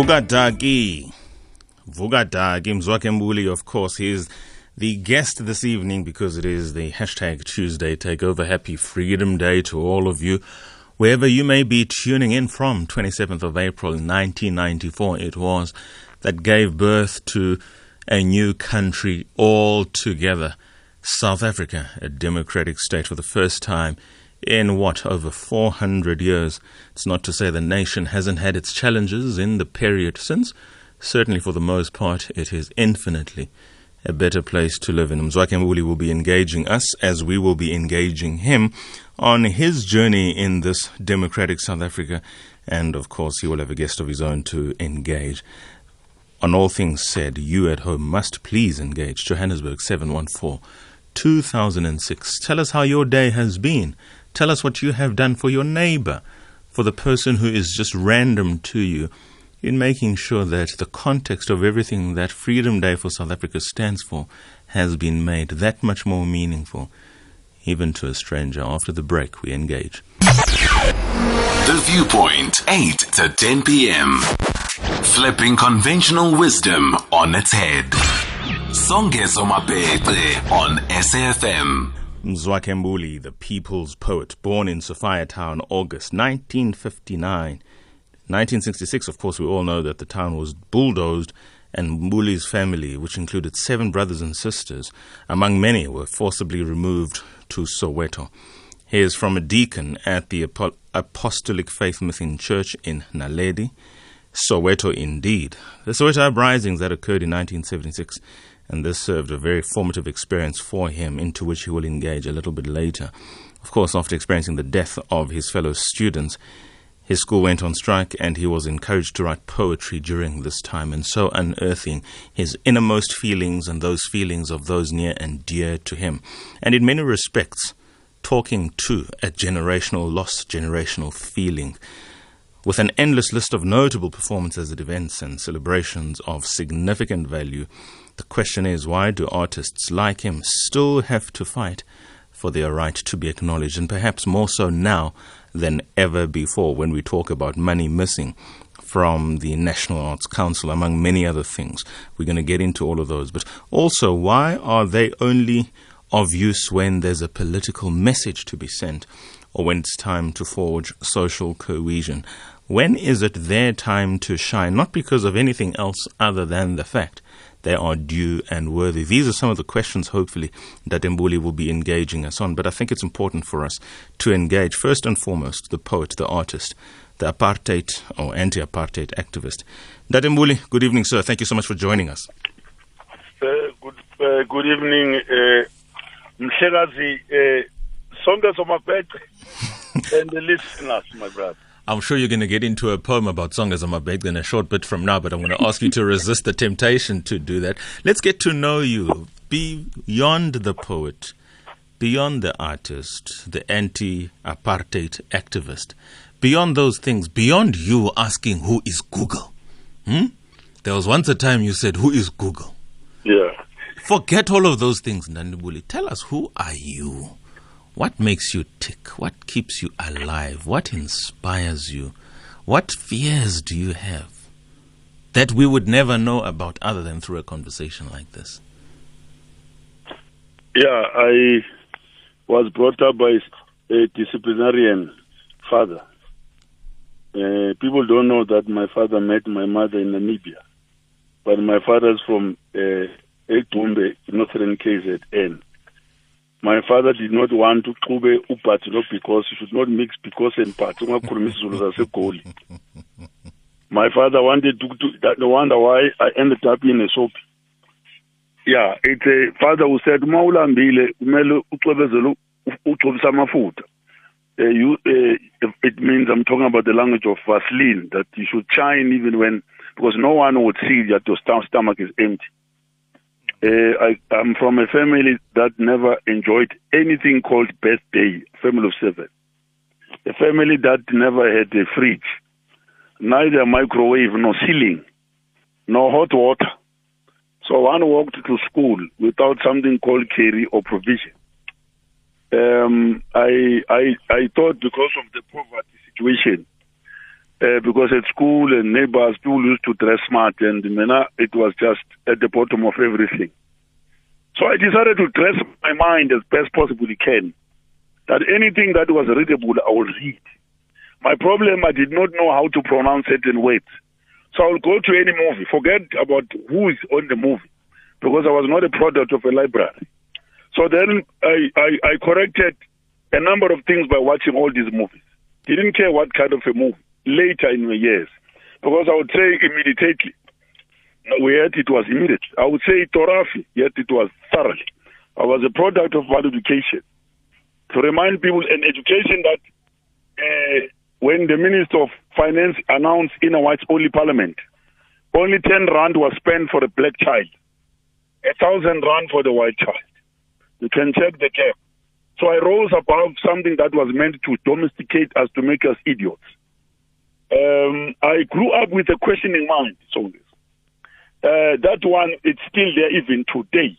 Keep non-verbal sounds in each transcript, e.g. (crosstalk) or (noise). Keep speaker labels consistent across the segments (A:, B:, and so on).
A: Vugadagi. Vugadagi Mzwakhe Mbuli, of course, he is the guest this evening because it is the hashtag Tuesday Takeover. Happy Freedom Day to all of you. Wherever you may be tuning in from, 27th of April 1994 it was, that gave birth to a new country altogether. South Africa, a democratic state for the first time in what, over 400 years. It's not to say the nation hasn't had its challenges in the period since. Certainly, for the most part, it is infinitely a better place to live in. Mzwakhe Mbuli will be engaging us as we will be engaging him on his journey in this democratic South Africa. And of course, he will have a guest of his own to engage. On all things said, you at home must please engage. Johannesburg 714 2006. Tell us how your day has been. Tell us what you have done for your neighbor, for the person who is just random to you, in making sure that the context of everything that Freedom Day for South Africa stands for has been made that much more meaningful, even to a stranger. After the break, we engage.
B: The Viewpoint, 8 to 10 p.m. Flipping conventional wisdom on its head. Songezo Mabece on SAFM.
A: Mzwakhe Mbuli, the people's poet, born in Sophiatown, August 1959. 1966, of course, we all know that the town was bulldozed and Mbuli's family, which included seven brothers and sisters, among many, were forcibly removed to Soweto. He is from a deacon at the Apostolic Faith Mission Church in Naledi. Soweto, indeed. The Soweto uprisings that occurred in 1976 and this served a very formative experience for him, into which he will engage a little bit later. Of course, after experiencing the death of his fellow students, his school went on strike and he was encouraged to write poetry during this time and so unearthing his innermost feelings and those feelings of those near and dear to him. And in many respects, talking to a generational loss, generational feeling. With an endless list of notable performances at events and celebrations of significant value, the question is why do artists like him still have to fight for their right to be acknowledged, and perhaps more so now than ever before when we talk about money missing from the National Arts Council, among many other things. We're going to get into all of those. But also, why are they only of use when there's a political message to be sent or when it's time to forge social cohesion? When is it their time to shine? Not because of anything else other than the fact they are due and worthy? These are some of the questions, hopefully, that Mbuli will be engaging us on. But I think it's important for us to engage, first and foremost, the poet, the artist, the apartheid or anti apartheid activist. Ndate good evening, sir. Thank you so much for joining us.
C: Uh, good, uh, good evening, uh, Mhlekazi, uh, Songa (laughs) and the listeners, my brother.
A: I'm sure you're going to get into a poem about Songas Amabedga in a short bit from now, but I'm going to ask you to resist the temptation to do that. Let's get to know you beyond the poet, beyond the artist, the anti apartheid activist, beyond those things, beyond you asking who is Google. Hmm? There was once a time you said, Who is Google?
C: Yeah.
A: Forget all of those things, Nandibuli. Tell us, who are you? What makes you tick? What keeps you alive? What inspires you? What fears do you have that we would never know about other than through a conversation like this?
C: Yeah, I was brought up by a disciplinarian father. Uh, people don't know that my father met my mother in Namibia, but my father's from uh, Northern KZN. My father did not want to xube uphathi no because you should not mix because and phathi ungakhuluma isizulu (laughs) zasegoli. My father wanted to, to that, no wonder why I ended up in a soap. Yeah, it's a father who said uma ulambile kumele ucwebezele ucobisa amafutha. Uh, you, uh, it means I'm talking about the language of Vaseline that you should shine even when because no one would see that your stomach is empty. Uh, I, am from a family that never enjoyed anything called birthday, family of seven. A family that never had a fridge, neither microwave, nor ceiling, nor hot water. So one walked to school without something called carry or provision. Um, I, I, I thought because of the poverty situation, uh, because at school and neighbors, people used to dress smart, and Mena, it was just at the bottom of everything. So I decided to dress my mind as best possibly can. That anything that was readable, I would read. My problem, I did not know how to pronounce certain words. So I would go to any movie, forget about who is on the movie, because I was not a product of a library. So then I, I, I corrected a number of things by watching all these movies. Didn't care what kind of a movie later in the years, because I would say immediately, yet it was immediate. I would say Torafi, yet it was thoroughly. I was a product of my education. To remind people, an education that uh, when the Minister of Finance announced in a white only parliament, only 10 rand was spent for a black child, a thousand rand for the white child. You can check the gap. So I rose above something that was meant to domesticate us to make us idiots. Um, I grew up with a questioning mind, so uh, that one, it's still there even today.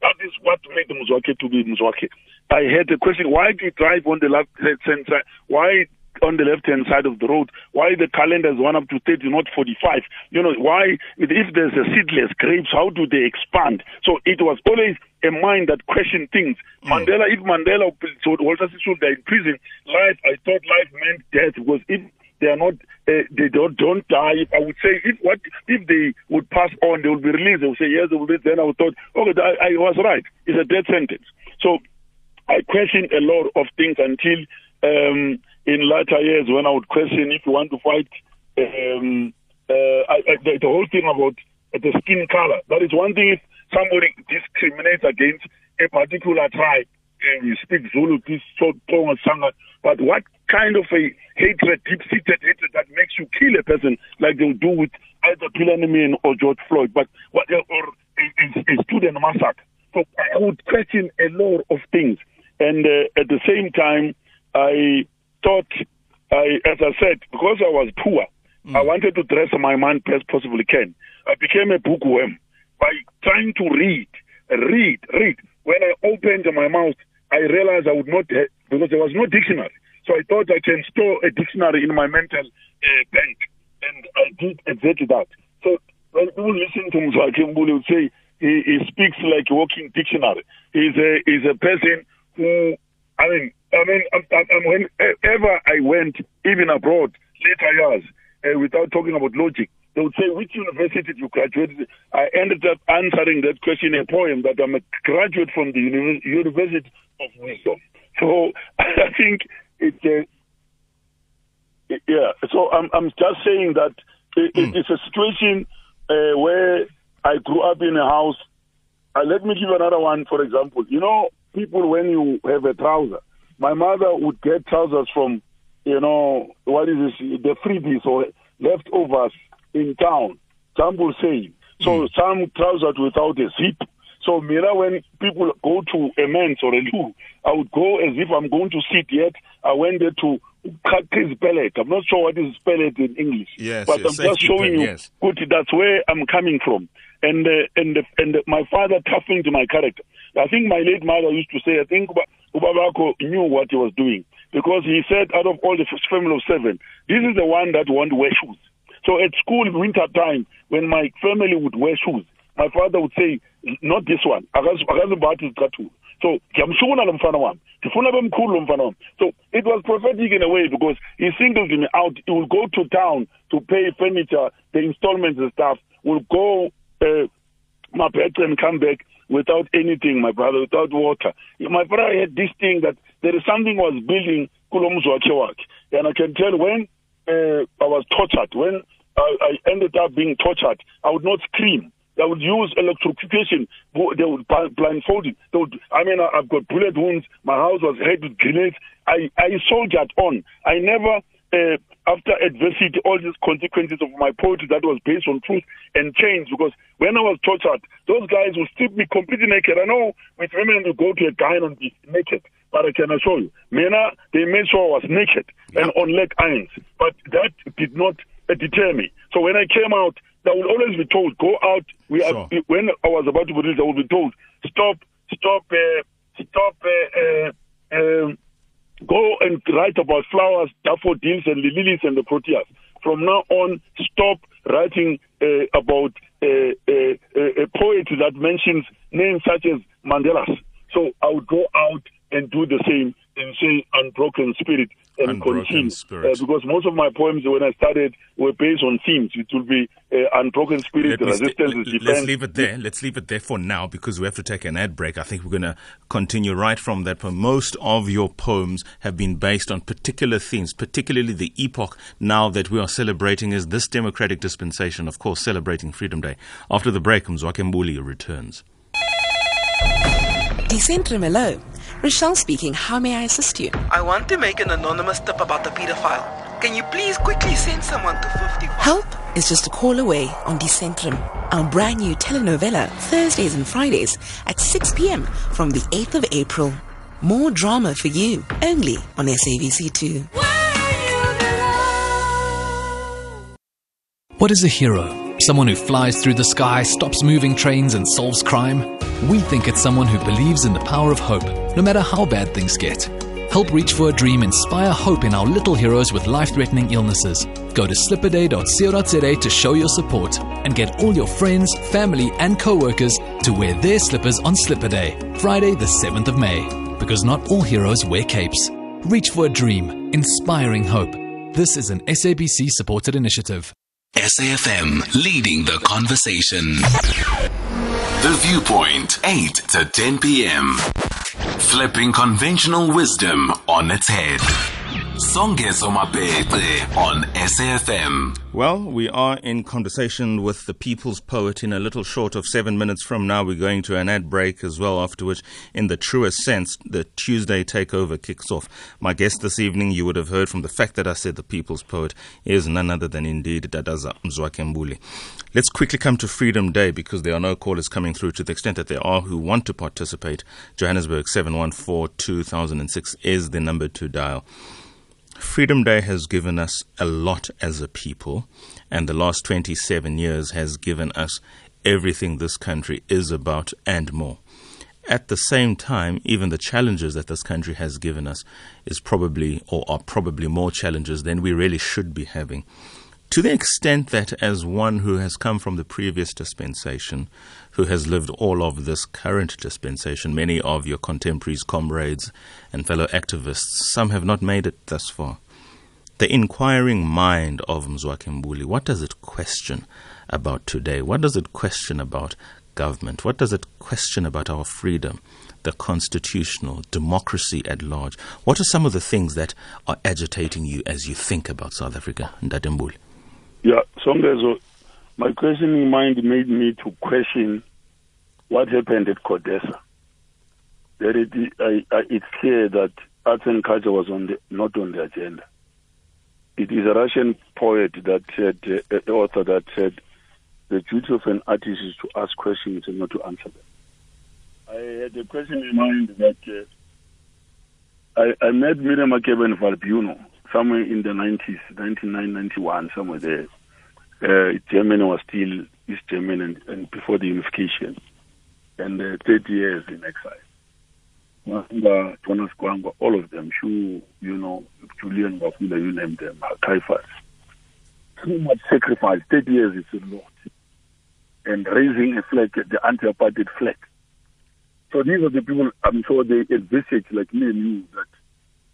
C: That is what made Mzwakhe to be Mzwakhe. I had a question, why do you drive on the left hand side? Why on the left hand side of the road? Why the calendar is one up to 30, not 45? You know, why, if there's a seedless grapes, how do they expand? So it was always a mind that questioned things. Mm. Mandela, if Mandela, so Walter Sisulu, they're in prison, life, I thought life meant death because if they are not, uh, they don't, don't die. I would say if what if they would pass on, they would be released. They would say yes, they would. Then I would thought, okay, I, I was right. It's a death sentence. So I questioned a lot of things until um, in later years when I would question if you want to fight um, uh, I, I, the, the, whole thing about the skin color. That is one thing if somebody discriminates against a particular tribe. And you speak Zulu, this so Sanga, but what kind of a hatred, deep-seated hatred that makes you kill a person, like they'll do with either Pilanimin or George Floyd, but what or a, a student massacre. So I would question a lot of things, and uh, at the same time, I thought, I, as I said, because I was poor, mm. I wanted to dress my mind best possibly can. I became a bookworm by trying to read, read, read. When I opened my mouth, I realized I would not, because there was no dictionary. So I thought I can store a dictionary in my mental uh, bank. And I did exactly that. So when people listen to Mzwakhe Mbuli would say he, he speaks like a walking dictionary. He's a, he's a person who, I mean, I mean, I'm, I'm, whenever I went, even abroad, later years, uh, without talking about logic, they would say, which university did you graduate? I ended up answering that question in a poem that I'm a graduate from the Uni- University of Wisdom. So (laughs) I think it's a, yeah. So I'm, I'm just saying that it, mm. it's a situation uh, where I grew up in a house. Uh, let me give another one, for example. You know, people, when you have a trouser, my mother would get trousers from, you know, what is this, the freebies or leftovers in town. Some will say. So mm. some trousers without a zip. So Mira, when people go to a men's or a loo, I would go as if I'm going to sit yet. I went there to cut his pellet. I'm not sure what is pellet in English.
A: Yes,
C: but
A: yes,
C: I'm just showing you.
A: Yes.
C: Good, that's where I'm coming from. And uh, and and my father toughened my character. I think my late mother used to say, I think Uba Ubabako knew what he was doing because he said, out of all the family of seven, this is the one that won't wear shoes. So at school, in winter time, when my family would wear shoes, my father would say, not this one. So ngiyamshuna lo mfana wami ndifuna bemkhulu lo mfana wami so it was prophetic in a way because he singled me out he will go to town to pay furniture the installments and stuff will go uh, Mapete and come back without anything, my brother, without water. My brother had this thing that there is something was building Kulomzwakewak. And I can tell when uh, I was tortured, when I, I ended up being tortured, I would not scream. They would use electrocution. They would blindfold it. They would, I mean, I've got bullet wounds. My house was hit with grenades. I, I soldiered on. I never uh, after adversity, all these consequences of my poetry that was based on truth and change. Because when I was tortured, those guys would strip me completely naked. I know with women you go to a guy and be naked, but I can assure you, Mena, they made sure I was naked and on leg irons. But that did not uh, deter me. So when I came out, I would always be told, go out. We sure. when I was about to released, I would be told, stop, stop, uh, stop. Uh, uh um, go and write about flowers, daffodils, and lilies and the proteas. from now on, stop writing uh, about a, a, a, poet that mentions names such as Mandela's. So I would go out and do the same and say unbroken spirit and
A: Unbroken
C: continue.
A: Spirit.
C: Uh, because most of my poems, when I started, were based on themes. It will be uh, unbroken spirit,
A: Let me
C: resistance,
A: st-
C: is
A: let's leave it there. Let's leave it there for now because we have to take an ad break. I think we're going to continue right from that. But most of your poems have been based on particular themes, particularly the epoch now that we are celebrating is this democratic dispensation, of course, celebrating Freedom Day. After the break, Mzwakhe Mbuli returns.
D: Decentrum, hello. Rochelle speaking. How may I assist you?
E: I want to make an anonymous tip about the pedophile. Can you please quickly send someone to 55?
D: Help is just a call away on Decentrum, our brand new telenovela, Thursdays and Fridays at 6 p.m. from the 8th of April. More drama for you, only on SABC2.
F: What is a hero? Someone who flies through the sky, stops moving trains, and solves crime? We think it's someone who believes in the power of hope, no matter how bad things get. Help Reach for a Dream inspire hope in our little heroes with life threatening illnesses. Go to slipperday.co.za to show your support and get all your friends, family, and co workers to wear their slippers on Slipper Day, Friday, the 7th of May. Because not all heroes wear capes. Reach for a Dream, inspiring hope. This is an SABC supported initiative.
B: SAFM leading the conversation. The Viewpoint, 8 to 10 p.m. Flipping conventional wisdom on its head. On SAFM.
A: Well, we are in conversation with the people's poet in a little short of seven minutes from now. We're going to an ad break as well, after which, in the truest sense, the Tuesday takeover kicks off. My guest this evening, you would have heard from the fact that I said the people's poet, is none other than indeed Dadaza Mzwakhe Mbuli. Let's quickly come to Freedom Day because there are no callers coming through to the extent that there are who want to participate. Johannesburg 714 2006 is the number to dial. Freedom Day has given us a lot as a people, and the last 27 years has given us everything this country is about and more. At the same time, even the challenges that this country has given us is probably or are probably more challenges than we really should be having. To the extent that, as one who has come from the previous dispensation, who has lived all of this current dispensation, many of your contemporaries, comrades, and fellow activists, some have not made it thus far. The inquiring mind of Mzwakhe Mbuli, what does it question about today? What does it question about government? What does it question about our freedom, the constitutional, democracy at large? What are some of the things that are agitating you as you think about South Africa, Ndate Mbuli?
C: Yeah, Songezo, my questioning mind made me to question what happened at Codesa. That it, I, I, it's clear that arts and culture was on the, not on the agenda. It is a Russian poet that said, uh, author that said, the duty of an artist is to ask questions and not to answer them. I had a question in mind that uh, I, I met Miriam Makeba in Valbuno somewhere in the 90s, 99, 91, somewhere there. Uh, Germany was still East Germany and, and before the unification, and uh, 30 years in exile. Mwanga, Jonas Gwangwa, all of them, Shu, you know, Julian Wafula, you name them, Caiphus. So much sacrifice, 30 years is a lot. And raising a flag, the anti-apartheid flag. So these are the people, I'm sure they envisage, like me and you, that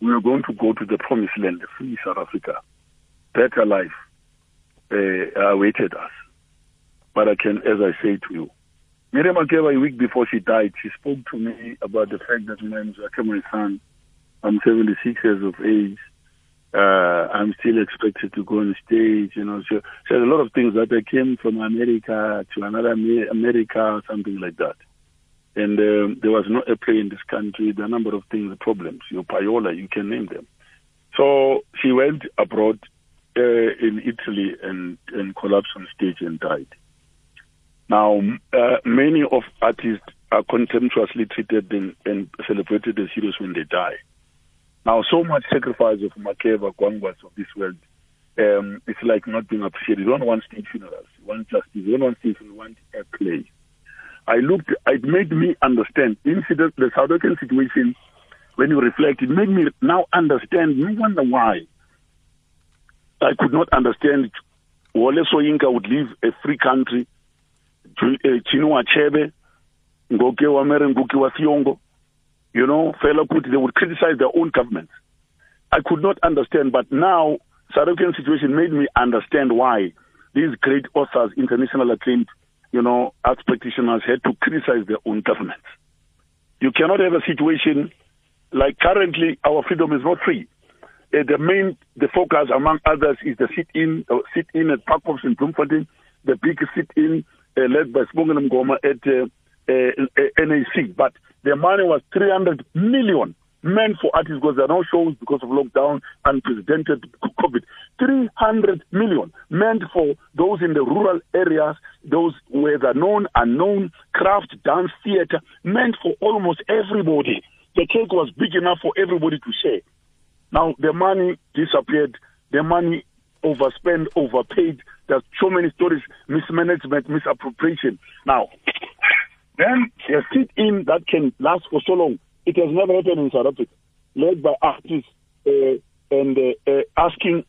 C: we are going to go to the promised land, free South Africa. Better life uh, awaited us. But I can, as I say to you, Miriam Makeba, a week before she died, she spoke to me about the fact that my name my son, I'm 76 years of age. Uh, I'm still expected to go on stage. You know, she, she had a lot of things that I came from America to another America something like that. And um, there was no airplane in this country. There are a number of things, problems. Your payola, you can name them. So she went abroad uh, in Italy and, and collapsed on stage and died. Now, uh, many of artists are contemptuously treated and, and, celebrated as heroes when they die. Now, so much sacrifice of Makeba, Gwangwas of this world, um, it's like not being appreciated. You don't want state funerals, you want justice, you don't want state you want a play. I looked, it made me understand incident, the South African situation, when you reflect, it made me now understand, no wonder why I could not understand Wole Soyinka would leave a free country, uh, Chinua Achebe, Ngoke Wamere, Ngugi wa Thiong'o, you know, Fela Kuti, they would criticize their own government. I could not understand, but now South African situation made me understand why these great authors, international acclaimed, you know, arts practitioners had to criticize their own governments. You cannot have a situation like currently our freedom is not free. Uh, the main, the focus among others is the sit-in, uh, sit-in at Parkhoffs in Bloemfontein, the big sit-in uh, led by Sbongile Mngoma at uh, uh, NAC. But the money was 300 million meant for artists because there are no shows because of lockdown, unprecedented COVID. 300 million meant for those in the rural areas, those whether known, unknown, craft, dance, theater, meant for almost everybody. The cake was big enough for everybody to share. Now the money disappeared, the money overspent, overpaid. There's so many stories, mismanagement, misappropriation. Now, then a sit in that can last for so long. It has never happened in South Africa, led by artists uh, and uh, uh, asking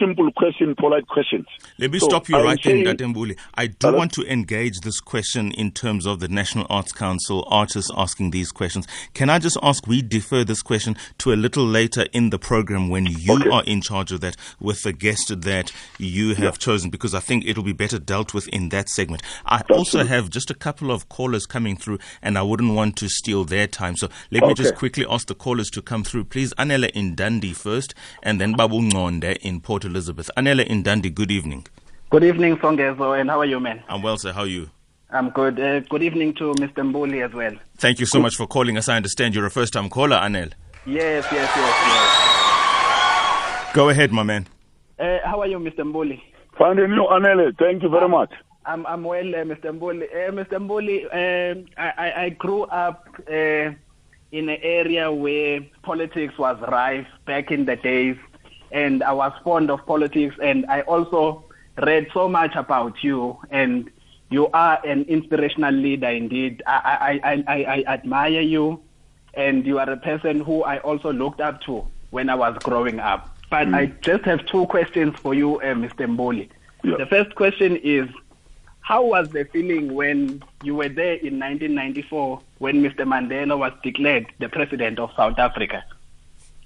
C: simple questions, polite questions.
A: Let me
C: So,
A: stop you
C: I'm
A: right there, Ndadembuli. I do
C: Hello?
A: want to engage this question in terms of the National Arts Council, artists asking these questions. Can I just ask, we defer this question to a little later in the program when you
C: Okay.
A: are in charge of that with the guest that you have chosen, because I think it'll be better dealt with in that segment. I also
C: Absolutely.
A: have just a couple of callers coming through, and I wouldn't want to steal their time. So let me just quickly ask the callers to come through. Please, Anela in Dundee first, and then Babu Ngonde in Port Elizabeth. Anela in Dundee, good evening.
G: Good evening, Songezo, and how are you, man?
A: I'm well, sir. How are you?
G: I'm good. Uh, good evening to Mr. Mbuli as well.
A: Thank you so much for calling us. I understand you're a first time caller, Anel.
G: Yes, yes, yes,
A: Go ahead, my man.
G: Uh, how are you, Mr. Mbuli?
C: Find a new Anele. Thank you very much.
G: I'm, I'm well, uh, Mr. Mbuli. Uh, Mr. Mbuli, um, I, I, I grew up uh, in an area where politics was rife back in the days, and I was fond of politics, and I also read so much about you, and you are an inspirational leader indeed. I, I, I, I, I admire you, and you are a person who I also looked up to when I was growing up. But I just have two questions for you, uh, Mr. Mboli.
C: Yeah.
G: The first question is, how was the feeling when you were there in 1994 when Mr. Mandela was declared the president of South Africa?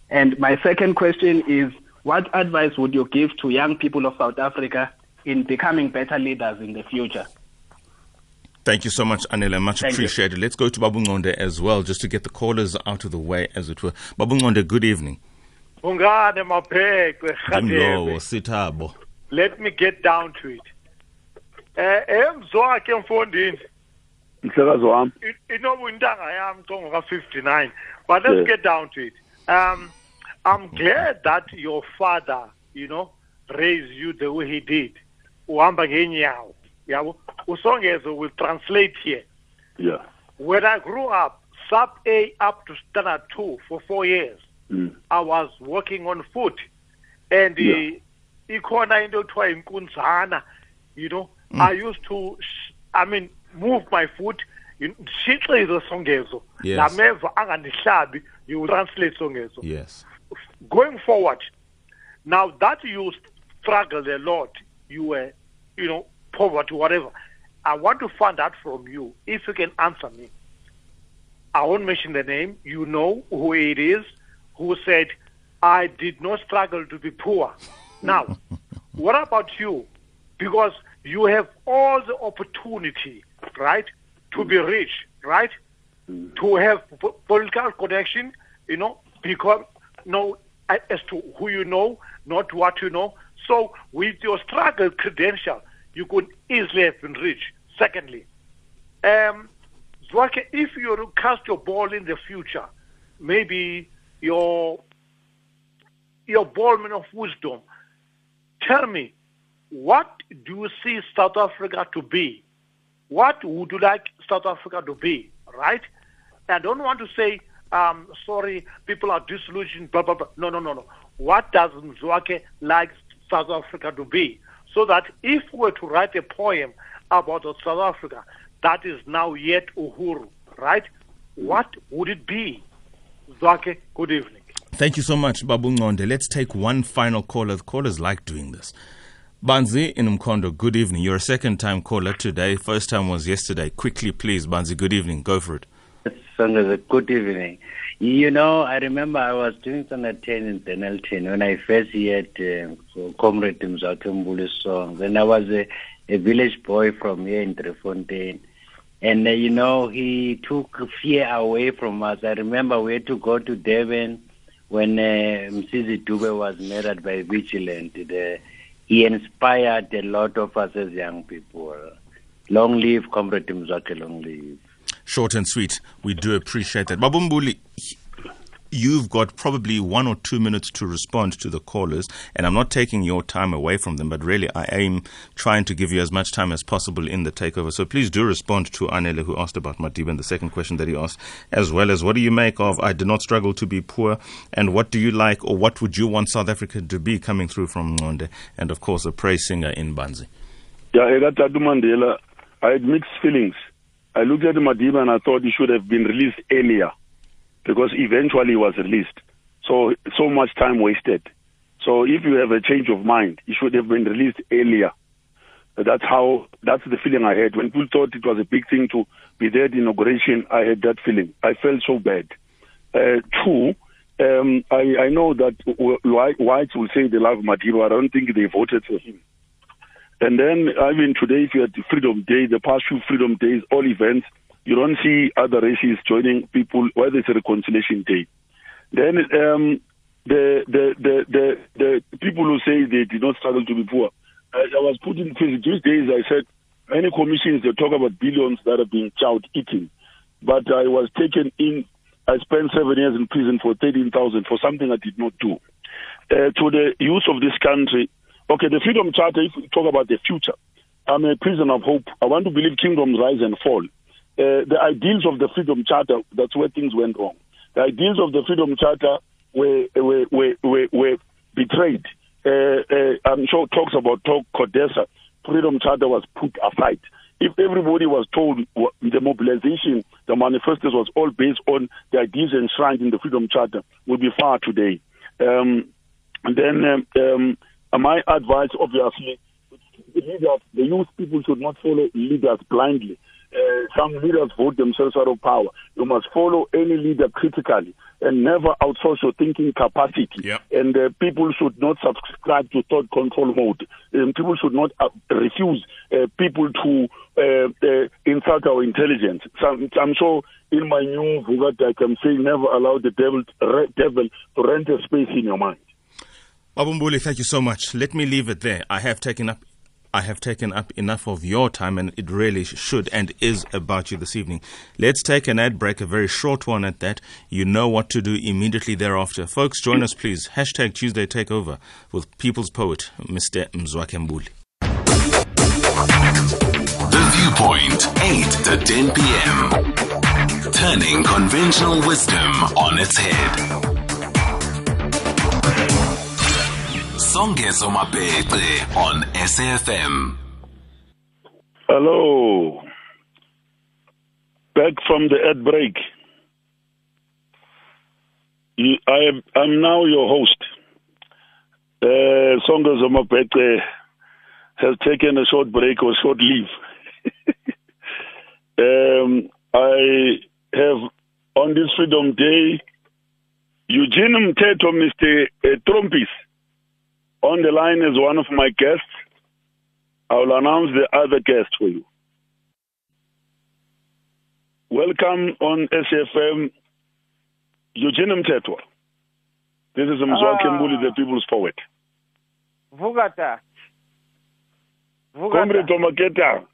G: And my second question is, what advice would you give to young people of South Africa in becoming better leaders in the future?
A: Thank you so much, Anel. Much
G: Thank you.
A: appreciated. Let's go to Babu Ngonde as well, just to get the callers out of the way, as it were. Babu Ngonde, good evening.
H: Ungane maphekwe
A: Imlowo,
H: Radebe.
A: Sithabo.
H: Let me get down to it. Eh emzwakhe mfondini
C: Mhlekazi wami.
H: i- inoba intanga yami congo ka 59 but let's get down to it. Um I'm glad that your father, you know, raised you the way he did. Uhamba ngenyawo. Yabo. Usongezo will translate here.
C: Yeah.
H: When I grew up, sub A up to standard 2 for 4 years.
C: Mm.
H: I was working on foot and
C: Yeah.
H: uh, ikhona into ekuthiwa inkunzana you know I used to I mean move my foot you- ndishixize songezo
A: Yes.
H: nameva angandihlabi you will translate songezo
A: Yes.
H: Going forward now that you struggled a lot you were you know poverty whatever I want to find out from you if you can answer me I won't mention the name. You know who it is who said, I did not struggle to be poor. (laughs) Now, what about you? Because you have all the opportunity, right, to be rich, right, mm. to have political connection, you know, because know as to who you know, not what you know. So, with your struggle credential, you could easily have been rich. Secondly, um, Zwakhe, if you cast your ball in the future, maybe your your ballman of wisdom, tell me, what do you see South Africa to be? What would you like South Africa to be? Right? I don't want to say, um, sorry, people are disillusioned, blah, blah, blah. No, no, no, no. What does Mzwakhe like South Africa to be? So that if we were to write a poem about South Africa that is now yet Uhuru, right? What would it be? Zwakhe, good evening.
A: Thank you so much, Babu Ngonde. Let's take one final caller. The callers like doing this. Banzi in Mkhondo, good evening. You're a second time caller today. First time was yesterday. Quickly, please, Banzi, good evening. Go for it.
I: Songa, good evening. You know, I remember I was doing some 10 in Denelton when I first heard uh, Comrade Mzwakhe Mbuli's song. Then I was a, a village boy from here in Driefontein. And, uh, you know, he took fear away from us. I remember we had to go to Devon when uh, Msisi Dube was murdered by Vigilant. The, he inspired a lot of us as young people. Long live Comrade Mzwakhe, long live
A: short and sweet. We do appreciate that. Babumbuli, you've got probably one or two minutes to respond to the callers, and I'm not taking your time away from them, but really I am trying to give you as much time as possible in the takeover. So please do respond to Anele, who asked about Madiba, and the second question that he asked, as well as what do you make of I did not struggle to be poor, and what do you like, or what would you want South Africa to be coming through from Ngonde, and of course a praise singer in Banzi.
C: Yeah, Mandela, I had mixed feelings I looked at Madiba and I thought he should have been released earlier because eventually he was released. So so much time wasted. So if you have a change of mind, he should have been released earlier. That's how that's the feeling I had when people thought it was a big thing to be there at the inauguration. I had that feeling. I felt so bad. Uh, two, um, I, I know that whites will say they love Madiba. I don't think they voted for him. And then, I mean, today, if you had Freedom Day, the past few Freedom Days, all events, you don't see other races joining people, whether it's a reconciliation day. Then, um, the, the, the, the, the people who say they did not struggle to be poor, I, I was put in prison. These days, I said, many commissions, they talk about billions that are being child eating. But I was taken in, I spent seven years in prison for 13,000 for something I did not do. Uh, to the use of this country, Okay, the Freedom Charter, if we talk about the future, I'm a prisoner of hope. I want to believe kingdoms rise and fall. Uh, the ideals of the Freedom Charter, that's where things went wrong. The ideals of the Freedom Charter were, were, were, were, were betrayed. Uh, uh, I'm sure talks about talk. Freedom Charter was put aside. If everybody was told the mobilization, the manifestos was all based on the ideas enshrined in the Freedom Charter, we'd be far today. Um, and then um, um, my advice, obviously, the leaders, the youth people should not follow leaders blindly. Uh, some leaders vote themselves out of power. You must follow any leader critically and never outsource your thinking capacity.
A: Yep.
C: And uh, people should not subscribe to thought control mode. Um, people should not uh, refuse uh, people to uh, uh, insult our intelligence. I'm sure in my new Vugat I'm saying never allow the devil, devil to rent a space in your mind.
A: Abumbuli, thank you so much. Let me leave it there. I have taken up I have taken up enough of your time, and it really should and is about you this evening. Let's take an ad break, a very short one at that. You know what to do immediately thereafter. Folks, join us, please. Hashtag Tuesday Takeover with People's Poet, Mr. Mzwakhe Mbuli.
B: The Viewpoint, 8 to 10 p.m. Turning conventional wisdom on its head. Songezo Mabece on SAFM.
C: Hello. Back from the ad break. I am, I'm now your host. Uh, Songezo Mabece has taken a short break or short leave. (laughs) um, I have on this Freedom Day Eugene Mthethwa, Mr. Trompies on the line is one of my guests. I will announce the other guest for you. Welcome on SAFM, Eugene Mthethwa. This is Mzwakhe ah. The People's Poet.
J: Vugata.
C: Vugata. Comrade Tomaketa.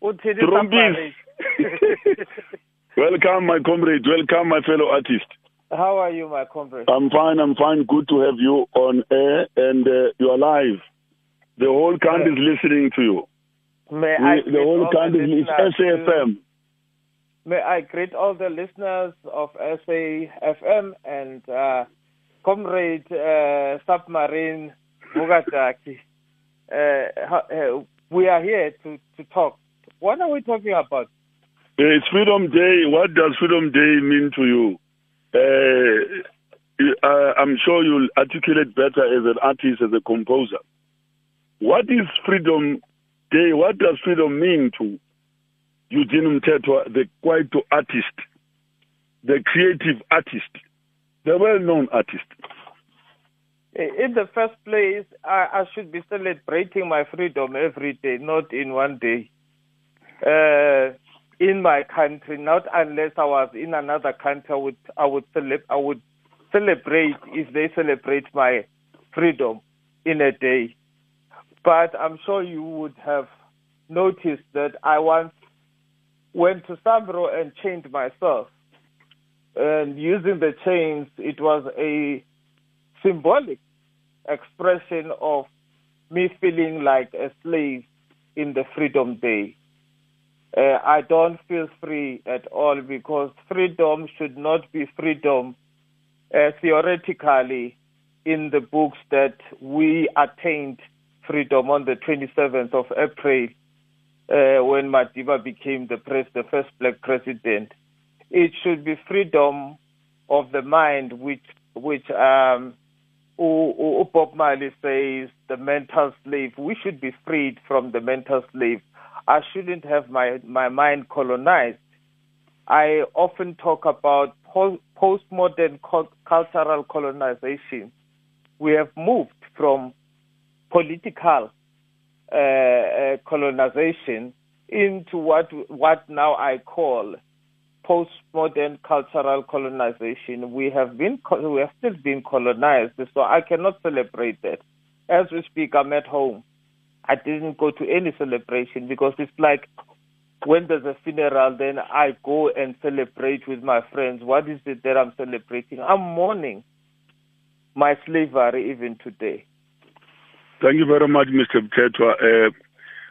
C: (laughs) (laughs) Welcome, my comrade. Welcome, my fellow artist.
J: How are you, my comrade?
C: I'm fine. I'm fine. Good to have you on air, and uh, you're live. The whole country is listening to you.
J: May we, I
C: the whole country is SAFM.
J: May I greet all the listeners of SAFM and uh, comrade uh, submarine Mugataki. Uh, uh, we are here to, to talk. What are we talking about?
C: It's Freedom Day. What does Freedom Day mean to you? Uh, I'm sure you'll articulate better as an artist, as a composer. What is Freedom Day? What does freedom mean to Eugene Mthethwa, the Kwaito artist, the creative artist, the well-known artist?
J: In the first place, I, I should be celebrating my freedom every day, not in one day. Uh, in my country, not unless I was in another country, I would I would I would celebrate if they celebrate my freedom in a day. But I'm sure you would have noticed that I once went to SAMRO and chained myself. And using the chains, it was a symbolic expression of me feeling like a slave in the Freedom Day. Uh, I don't feel free at all because freedom should not be freedom uh, theoretically in the books that we attained freedom on the 27th of April uh, when Madiba became the, pres- the first black president. It should be freedom of the mind, which which um, Bob Marley says the mental slave. We should be freed from the mental slave. I shouldn't have my my mind colonized. I often talk about po- postmodern cultural colonization. We have moved from political uh, uh, colonization into what what now I call postmodern cultural colonization. We have been we have still been colonized, so I cannot celebrate that. As we speak, I'm at home. I didn't go to any celebration because it's like when there's a funeral, then I go and celebrate with my friends. What is it that I'm celebrating? I'm mourning my slavery even today.
C: Thank you very much, Mr. Mthethwa. Uh,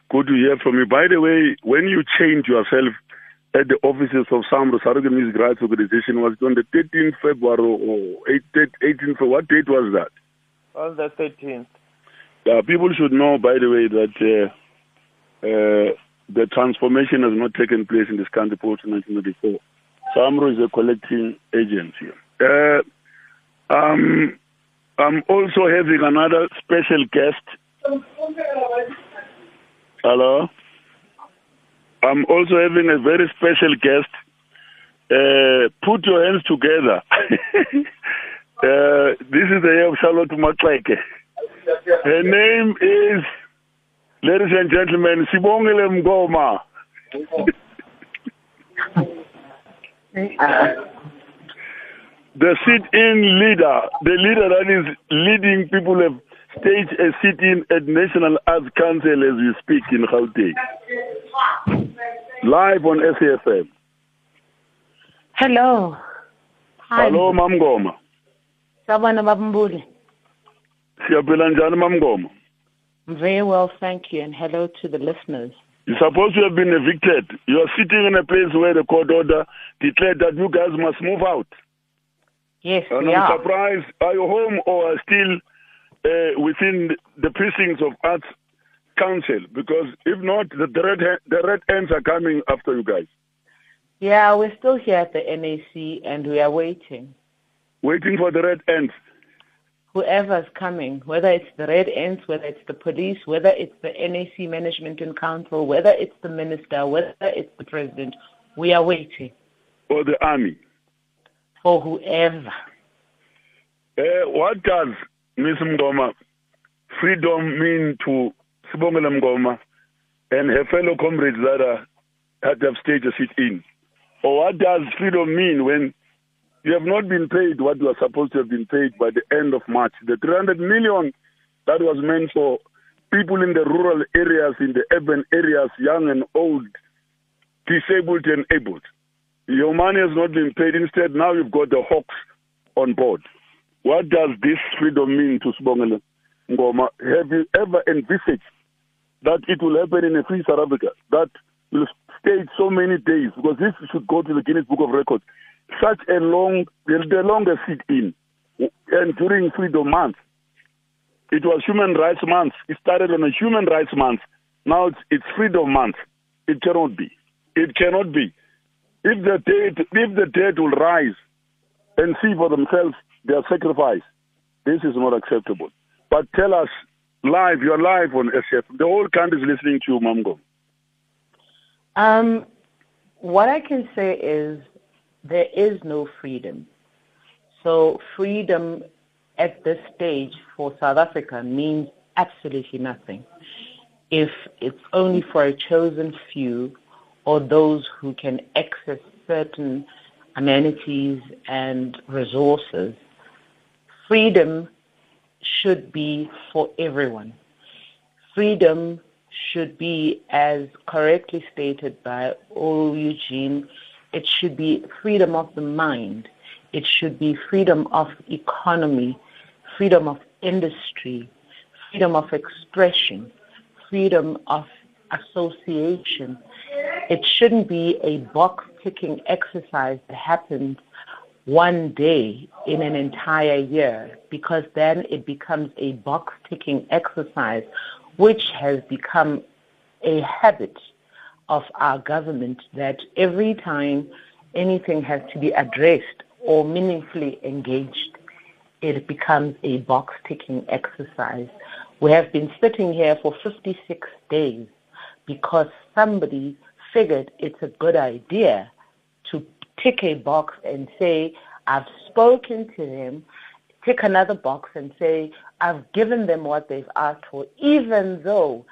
C: good to hear from you. By the way, when you changed yourself at the offices of SAMRO, Saroga Music Rights Organization, was it on the 13th February or 18th? What date was that?
J: On the 13th.
C: People should know, by the way, that uh, uh, the transformation has not taken place in this country post 1994. SAMRO is a collecting agency. Uh, um, I'm also having another special guest. Hello? I'm also having a very special guest. Uh, put your hands together. (laughs) uh, this is the year of Charlotte Maxeke. Her name is, ladies and gentlemen, Sibongile Mngoma. the sit-in leader, the leader that is leading people have staged a sit-in at National Arts Council as we speak in Gauteng. Live on SAFM.
K: Hello. Hi.
C: Hello, Mam Ngoma.
K: Sawubona Babambuli.
C: Siyaphila njani Mam Ngoma?
K: Very well, thank you, and hello to the listeners.
C: You're supposed to have been evicted. You're sitting in a place where the court order declared that you guys must move out.
K: Yes,
C: And
K: we
C: I'm
K: are.
C: surprised, are you home or are still uh, within the precincts of Arts Council? Because if not, the, the, red, the Red Ants are coming after you guys.
K: Yeah, we're still here at the NAC, and we are waiting.
C: Waiting for the Red Ants.
K: Whoever's coming, whether it's the Red Ants, whether it's the police, whether it's the NAC Management and Council, whether it's the minister, whether it's the president, we are waiting
C: For the army.
K: for whoever.
C: Uh, what does Miss Mgoma freedom mean to Sibongile Mngoma and her fellow comrades that are, that have staged a sit-in? Or what does freedom mean when you have not been paid what you are supposed to have been paid by the end of March? The 300 million that was meant for people in the rural areas, in the urban areas, young and old, disabled and able. Your money has not been paid. Instead, now you've got the hawks on board. What does this freedom mean to Sibongela Ngoma? Have you ever envisaged that it will happen in a free South Africa that will stay so many days? Because this should go to the Guinness Book of Records. Such a long, the longest sit-in, and during Freedom Month. It was Human Rights Month. It started on a Human Rights Month. Now it's, it's Freedom Month. It cannot be. It cannot be. If the dead, if the dead will rise and see for themselves their sacrifice. This is not acceptable. But tell us live, you're live on SF. The whole country is listening to you, Mamgo.
K: Um, what I can say is there is no freedom. So freedom at this stage for South Africa means absolutely nothing. If it's only for a chosen few or those who can access certain amenities and resources, freedom should be for everyone. Freedom should be, as correctly stated by. Eugene, it should be freedom of the mind. It should be freedom of economy, freedom of industry, freedom of expression, freedom of association. It shouldn't be a box ticking exercise that happens one day in an entire year because then it becomes a box ticking exercise which has become a habit of our government that every time anything has to be addressed or meaningfully engaged, it becomes a box ticking exercise. We have been sitting here for 56 days because somebody figured it's a good idea to tick a box and say, I've spoken to them, tick another box and say, I've given them what they've asked for, even though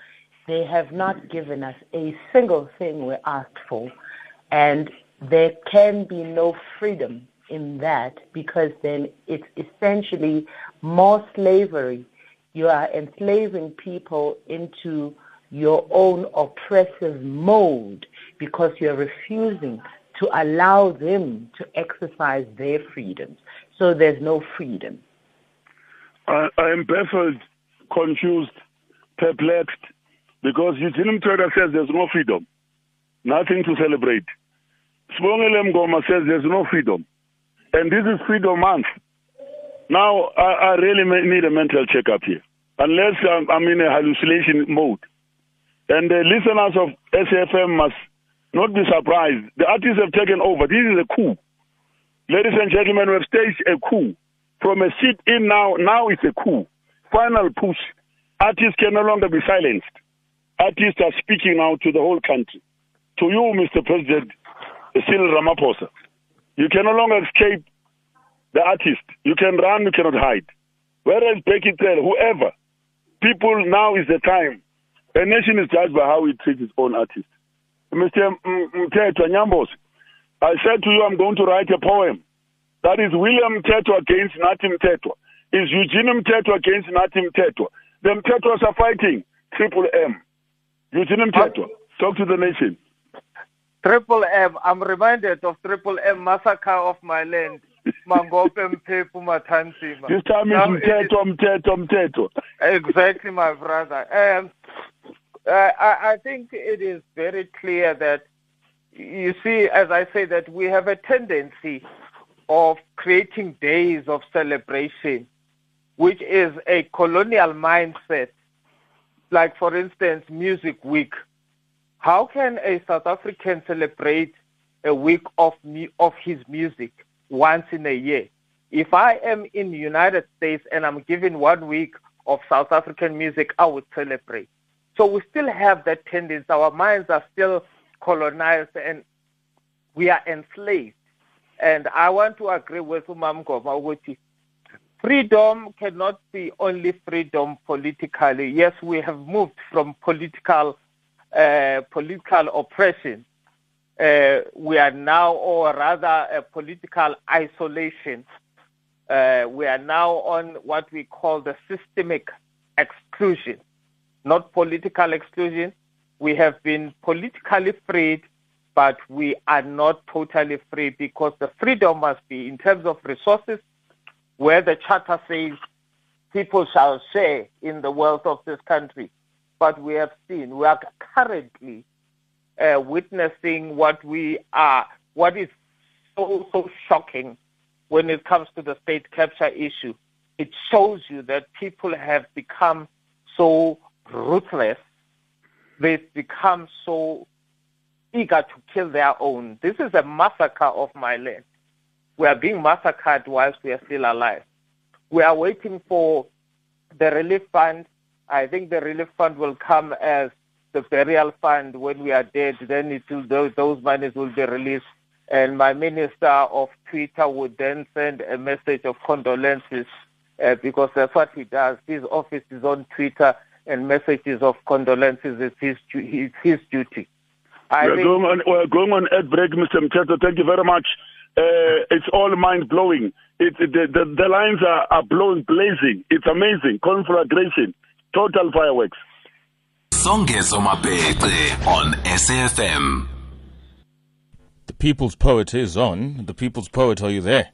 K: they have not given us a single thing we asked for. And there can be no freedom in that because then it's essentially more slavery. You are enslaving people into your own oppressive mode because you're refusing to allow them to exercise their freedoms. So there's no freedom.
C: I, I am baffled, confused, perplexed, because Eugene Mthethwa says there's no freedom, nothing to celebrate. Sibongile Mngoma says there's no freedom, and this is Freedom Month. Now, I, I really need a mental checkup here, unless I'm, I'm in a hallucination mode. And the listeners of SAFM must not be surprised. The artists have taken over. This is a coup. Ladies and gentlemen, we have staged a coup. From a sit in now, now it's a coup. Final push. Artists can no longer be silenced. Artists are speaking now to the whole country. To you, Mr. President Cyril Ramaphosa, you can no longer escape the artist. You can run, you cannot hide. Whereas Becky Tell, whoever, people now is the time. A nation is judged by how it treats its own artists. Mr. Mthethwa Nyambos, I said to you, I'm going to write a poem. That is William Mthethwa against Nathi Mthethwa. Is Eugene Mthethwa against Nathi Mthethwa. The Mthethwas are fighting. Triple M. Eugene Mthethwa, talk to the nation.
J: Triple M. I'm reminded of Triple M massacre of my land. (laughs) Mangope Mphephu Matanzima.
C: This time it's Mthethwa, Mthethwa, Mthethwa.
J: Exactly, my brother. Um, I, I think it is very clear that you see, as I say, that we have a tendency of creating days of celebration, which is a colonial mindset. Like, for instance, Music Week. How can a South African celebrate a week of of his music once in a year? If I am in the United States and I'm given one week of South African music, I would celebrate. So we still have that tendency. Our minds are still colonized and we are enslaved. And I want to agree with Umam Goma freedom cannot be only freedom politically. Yes, we have moved from political uh, political oppression. Uh, we are now, or rather, a political isolation. Uh, we are now on what we call the systemic exclusion not political exclusion. We have been politically freed, but we are not totally free because the freedom must be in terms of resources, where the charter says people shall share in the wealth of this country. But we have seen, we are currently uh, witnessing what we are, what is so, so shocking when it comes to the state capture issue. It shows you that people have become so ruthless, they've become so eager to kill their own. This is a massacre of my land. We are being massacred whilst we are still alive. We are waiting for the relief fund. I think the relief fund will come as the burial fund when we are dead. Then it will, those, those monies will be released. And my minister of Twitter would then send a message of condolences uh, because that's what he does. His office is on Twitter and messages of condolences is his, it's his duty.
C: I we're, going on, we're going on ad break, Mr. Mcheto. Thank you very much. Uh, it's all mind blowing. It, the, the, the lines are, are blowing, blazing. It's amazing. Conflagration, total fireworks.
B: Songezo Mabece on SAFM.
A: The People's Poet is on. The People's Poet, are you there?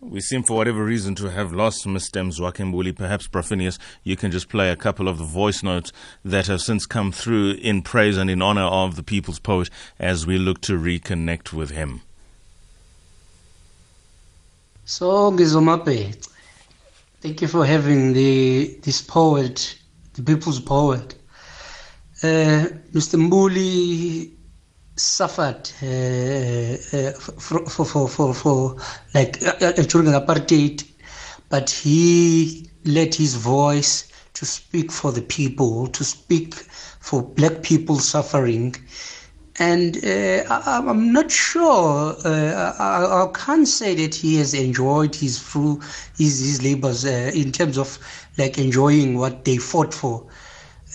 A: We seem, for whatever reason, to have lost Mr. Mzwakhe Perhaps, Profinius, you can just play a couple of the voice notes that have since come through in praise and in honor of the people's poet as we look to reconnect with him.
L: So, Gizomapet, thank you for having the this poet, the people's poet. Uh, Mr. Mbuli suffered uh, uh, for, for, for, for, for like uh, uh, during apartheid, but he let his voice to speak for the people, to speak for black people suffering. And uh, I, am not sure. Uh, I, I, can't say that he has enjoyed his through his, his labors in terms of like enjoying what they fought for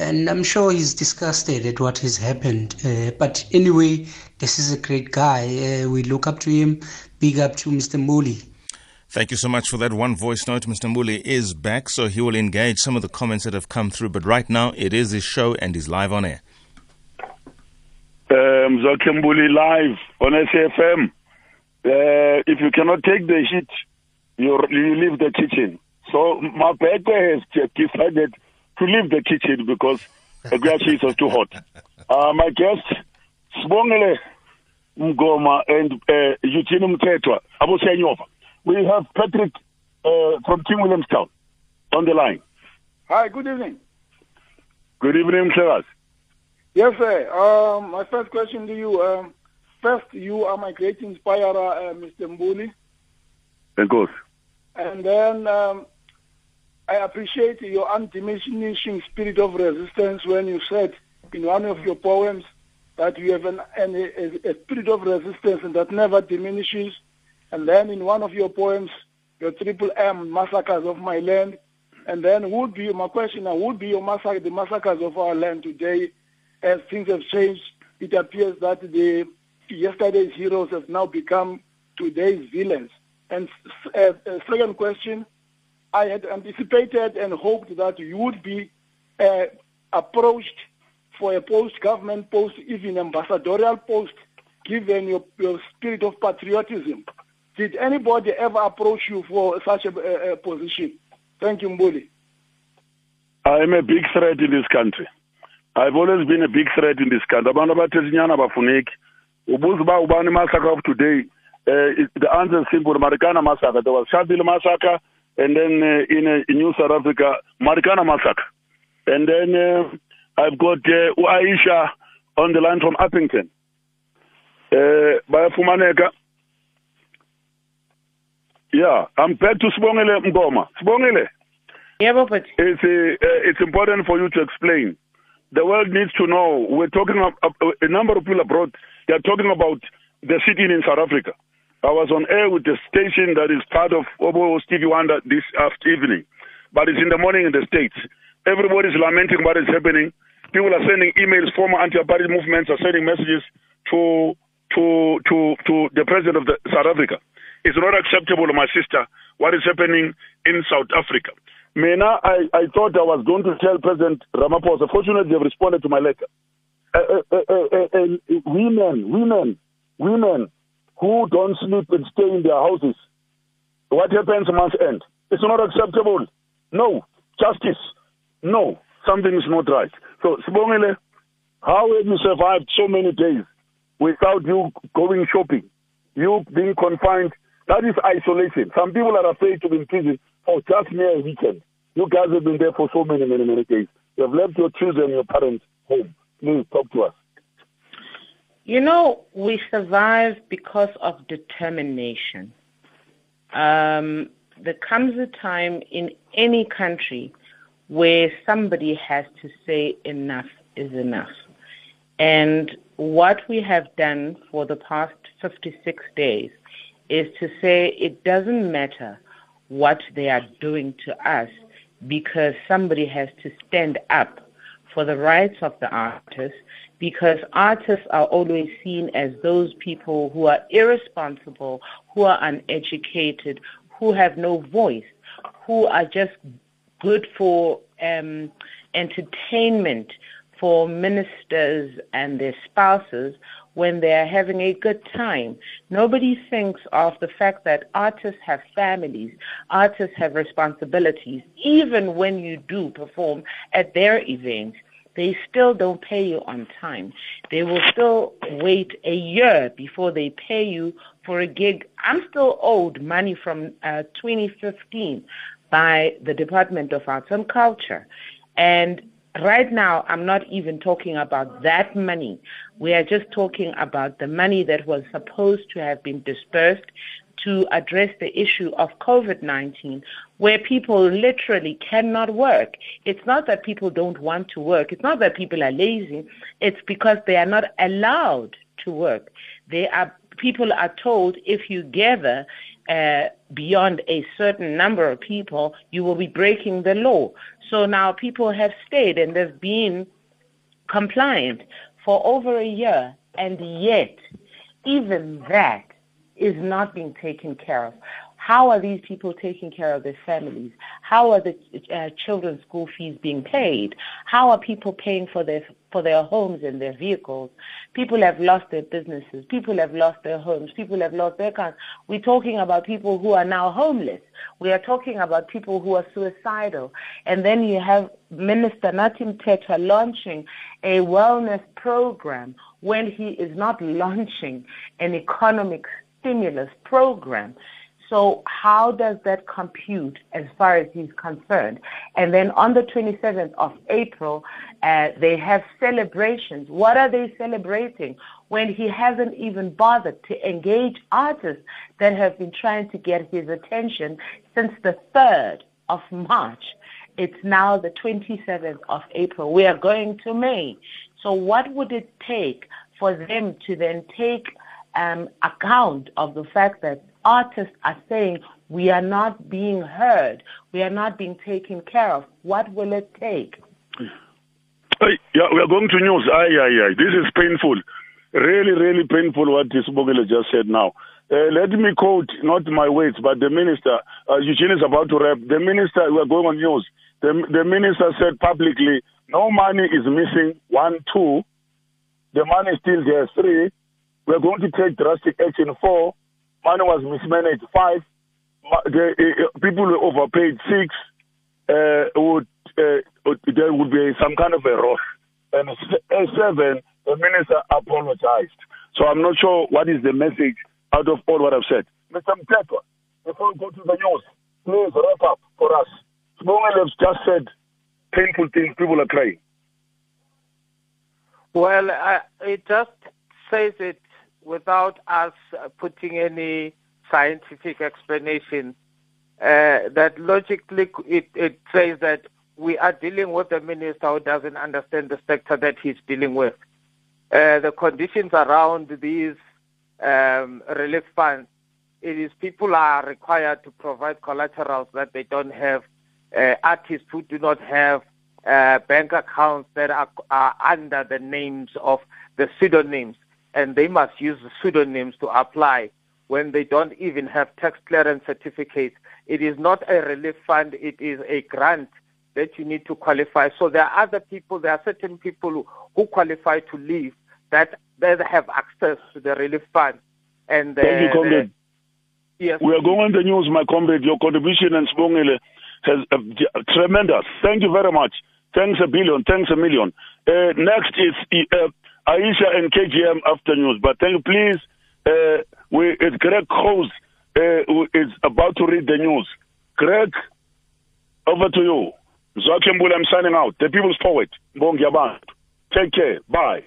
L: and I'm sure he's disgusted at what has happened. Uh, but anyway, this is a great guy. Uh, we look up to him. Big up to Mr. Mbuli.
A: Thank you so much for that one voice note. Mr. Mbuli is back, so he will engage some of the comments that have come through. But right now, it is his show and he's live on air.
C: Um, Mbuli live on SAFM. Uh, if you cannot take the heat, you, you leave the kitchen. So my has decided to leave the kitchen because the cheese is too hot. (laughs) Uh, my guests, Sbongile Mngoma and uh, Eugene Mthethwa, Abu Senyova. We have Patrick uh, from King Williamstown on the line.
M: Hi, good evening.
C: Good evening, sir.
M: Yes, sir. Um, my first question to you. Um, first, you are my great inspirer, uh, Mr. Mbuli.
C: Of course.
M: And then um, I appreciate your undiminishing spirit of resistance when you said in one of your poems that you have an, an, a, a, spirit of resistance and that never diminishes. And then in one of your poems, your triple M, massacres of my land. And then would be my question would be your massacre, the massacres of our land today as things have changed? It appears that the yesterday's heroes have now become today's villains. And uh, second question, I had anticipated and hoped that you would be uh, approached for a post, government post, even ambassadorial post, given your, your spirit of patriotism. Did anybody ever approach you for such a, a, a position? Thank you, Mbuli.
C: I am a big threat in this country. I've always been a big threat in this country. Abantu abathezinyana bafuneki. Ubuza uba ubani massacre of today. Uh, the answer is simple. Marikana massacre. There was Sharpeville massacre and then uh, in, uh, in New South Africa, Marikana massacre. And then uh, I've got uh, Aisha on the line from Upington. Uh, bayafumaneka. Yeah, I'm back to Sbongile Mngoma. Sbongile.
K: Yeah, but
C: it's, uh, it's important for you to explain. The world needs to know. We're talking about a number of people abroad. They're talking about the sitting in South Africa. I was on air with the station that is part of Obo Stevie Wonder this evening, but it's in the morning in the States. Everybody is lamenting what is happening. People are sending emails, former anti-apartheid movements are sending messages to, to, to, to the president of the, South Africa. It's not acceptable, my sister, what is happening in South Africa. Mena, I, I thought I was going to tell President Ramaphosa. Fortunately, they've responded to my letter. Uh, uh, uh, uh, uh women, women, women who don't sleep and stay in their houses. What happens month end? It's not acceptable. No. Justice. No. Something is not right. So, Sibongile, how have you survived so many days without you going shopping? You being confined? That is isolation. Some people are afraid to be in prison for just mere weekend. You guys have been there for so many, many, many days. You have left your children, your parents home. Please talk to us.
K: You know, we survive because of determination. Um, there comes a time in any country where somebody has to say enough is enough. And what we have done for the past 56 days is to say it doesn't matter what they are doing to us because somebody has to stand up for the rights of the artists because artists are always seen as those people who are irresponsible, who are uneducated, who have no voice, who are just good for um, entertainment for ministers and their spouses when they are having a good time. Nobody thinks of the fact that artists have families, artists have responsibilities. Even when you do perform at their events, they still don't pay you on time. They will still wait a year before they pay you for a gig. I'm still owed money from uh, 2015 by the Department of Arts and Culture. And right now, I'm not even talking about that money. We are just talking about the money that was supposed to have been dispersed to address the issue of COVID-19, where people literally cannot work. It's not that people don't want to work. It's not that people are lazy. It's because they are not allowed to work. They are people are told if you gather uh, beyond a certain number of people, you will be breaking the law. So now people have stayed and they've been compliant for over a year, and yet even that is not being taken care of. How are these people taking care of their families? How are the uh, children's school fees being paid? How are people paying for their for their homes and their vehicles? People have lost their businesses. People have lost their homes. People have lost their cars. We're talking about people who are now homeless. We are talking about people who are suicidal. And then you have Minister Nathi Mthethwa launching a wellness program when he is not launching an economic stimulus program. So how does that compute as far as he's concerned? And then on the 27th of April, uh, they have celebrations. What are they celebrating when he hasn't even bothered to engage artists that have been trying to get his attention since the 3rd of March? It's now the 27th of April. We are going to May. So what would it take for them to then take um, account of the fact that artists are saying we are not being heard, we are not being taken care of. What will it take?
C: yeah, we are going to news. Aye, aye, aye. This is painful. Really, really painful what this Sibongile just said now. Uh, let me quote, not my words, but the minister. Uh, Eugene is about to wrap. The minister, we are going on news. The, the minister said publicly, no money is missing. One, two. The money is still there. Three. We're going to take drastic action. Four money was mismanaged. Five, the, uh, people were overpaid. Six, uh, would, uh, there would be some kind of a rush. And seven, the minister apologized. So I'm not sure what is the message out of all what I've said. Mr. Mthethwa, before we go to the news, please wrap up for us. Sbongile has just said painful things. People are crying.
J: Well, uh, it just says it without us uh, putting any scientific explanation, uh, that logically it, it says that we are dealing with a minister who doesn't understand the sector that he's dealing with. Uh, the conditions around these um, relief funds, it is people are required to provide collaterals that they don't have. Uh, artists who do not have uh, bank accounts that are, are under the names of the pseudonyms and they must use pseudonyms to apply when they don't even have tax clearance certificates. It is not a relief fund, it is a grant that you need to qualify. So there are other people, there are certain people who, who qualify to leave that, that have access to the relief fund. And uh,
C: Thank you, comrade.
J: Yes.
C: We are going on the news, my comrade. Your contribution and Sibongile has uh, tremendous. Thank you very much. Thanks a billion. Thanks a million. Uh, next is uh, Aisha and KGM after news. But thank you, please. Uh, we, it's Greg Rose uh, is about to read the news. Greg, over to you. Zwakhe Mbuli, I'm signing out. The People's Poet. Bongi Take care. Bye.